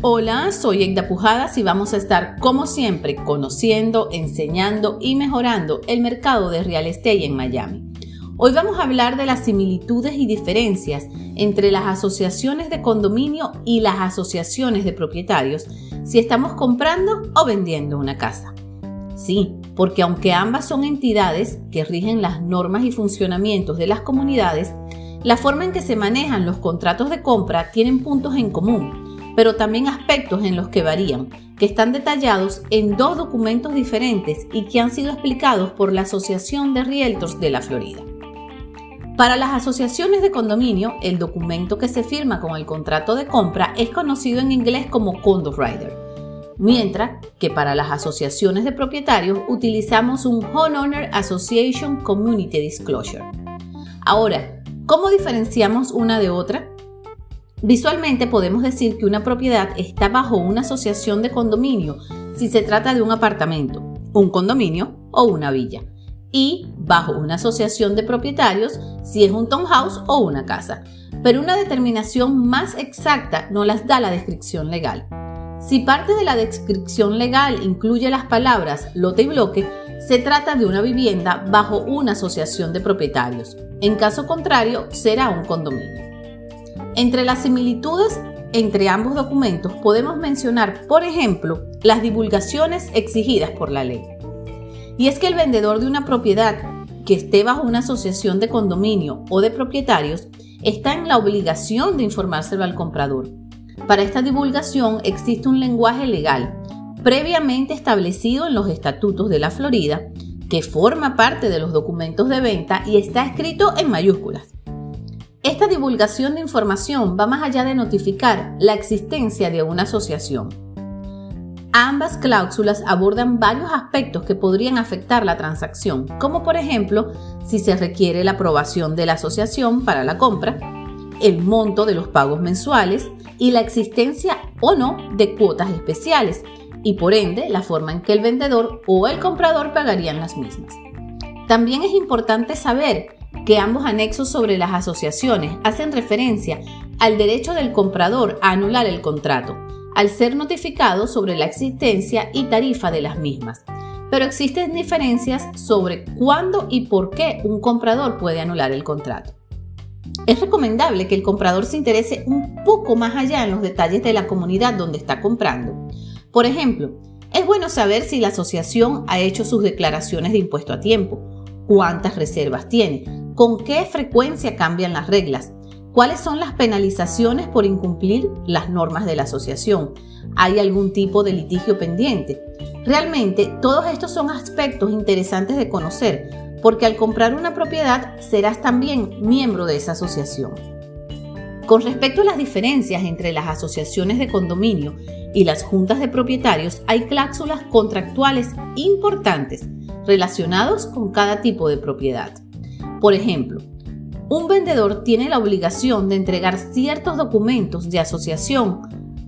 Hola, soy Egda Pujadas y vamos a estar como siempre conociendo, enseñando y mejorando el mercado de real estate en Miami. Hoy vamos a hablar de las similitudes y diferencias entre las asociaciones de condominio y las asociaciones de propietarios si estamos comprando o vendiendo una casa. Sí, porque aunque ambas son entidades que rigen las normas y funcionamientos de las comunidades, la forma en que se manejan los contratos de compra tienen puntos en común, pero también aspectos en los que varían, que están detallados en dos documentos diferentes y que han sido explicados por la Asociación de Realtors de la Florida. Para las asociaciones de condominio, el documento que se firma con el contrato de compra es conocido en inglés como Condo Rider, mientras que para las asociaciones de propietarios utilizamos un Homeowner Association Community Disclosure. Ahora, ¿Cómo diferenciamos una de otra? Visualmente podemos decir que una propiedad está bajo una asociación de condominio si se trata de un apartamento, un condominio o una villa, y bajo una asociación de propietarios si es un townhouse o una casa. Pero una determinación más exacta no las da la descripción legal. Si parte de la descripción legal incluye las palabras lote y bloque, se trata de una vivienda bajo una asociación de propietarios. En caso contrario, será un condominio. Entre las similitudes entre ambos documentos podemos mencionar, por ejemplo, las divulgaciones exigidas por la ley. Y es que el vendedor de una propiedad que esté bajo una asociación de condominio o de propietarios está en la obligación de informárselo al comprador. Para esta divulgación existe un lenguaje legal previamente establecido en los estatutos de la Florida, que forma parte de los documentos de venta y está escrito en mayúsculas. Esta divulgación de información va más allá de notificar la existencia de una asociación. Ambas cláusulas abordan varios aspectos que podrían afectar la transacción, como por ejemplo si se requiere la aprobación de la asociación para la compra, el monto de los pagos mensuales y la existencia o no de cuotas especiales, y por ende la forma en que el vendedor o el comprador pagarían las mismas. También es importante saber que ambos anexos sobre las asociaciones hacen referencia al derecho del comprador a anular el contrato, al ser notificado sobre la existencia y tarifa de las mismas. Pero existen diferencias sobre cuándo y por qué un comprador puede anular el contrato. Es recomendable que el comprador se interese un poco más allá en los detalles de la comunidad donde está comprando, por ejemplo, es bueno saber si la asociación ha hecho sus declaraciones de impuesto a tiempo, cuántas reservas tiene, con qué frecuencia cambian las reglas, cuáles son las penalizaciones por incumplir las normas de la asociación, hay algún tipo de litigio pendiente. Realmente todos estos son aspectos interesantes de conocer, porque al comprar una propiedad serás también miembro de esa asociación. Con respecto a las diferencias entre las asociaciones de condominio y las juntas de propietarios, hay cláusulas contractuales importantes relacionados con cada tipo de propiedad. Por ejemplo, un vendedor tiene la obligación de entregar ciertos documentos de asociación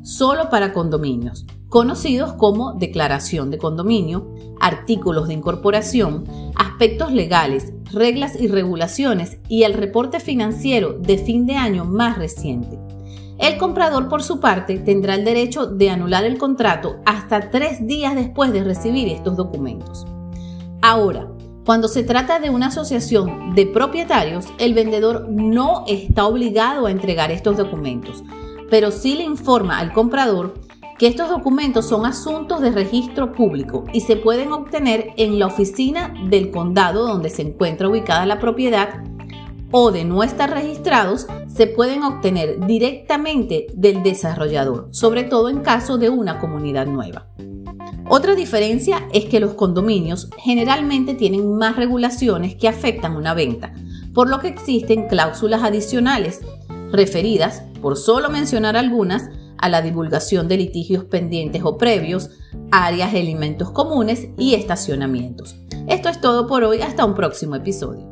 solo para condominios, conocidos como declaración de condominio, artículos de incorporación, aspectos legales, reglas y regulaciones y el reporte financiero de fin de año más reciente. El comprador, por su parte, tendrá el derecho de anular el contrato hasta tres días después de recibir estos documentos. Ahora, cuando se trata de una asociación de propietarios, el vendedor no está obligado a entregar estos documentos, pero sí le informa al comprador que estos documentos son asuntos de registro público y se pueden obtener en la oficina del condado donde se encuentra ubicada la propiedad o de no estar registrados se pueden obtener directamente del desarrollador, sobre todo en caso de una comunidad nueva. Otra diferencia es que los condominios generalmente tienen más regulaciones que afectan una venta, por lo que existen cláusulas adicionales referidas, por solo mencionar algunas, a la divulgación de litigios pendientes o previos, áreas de alimentos comunes y estacionamientos. Esto es todo por hoy, hasta un próximo episodio.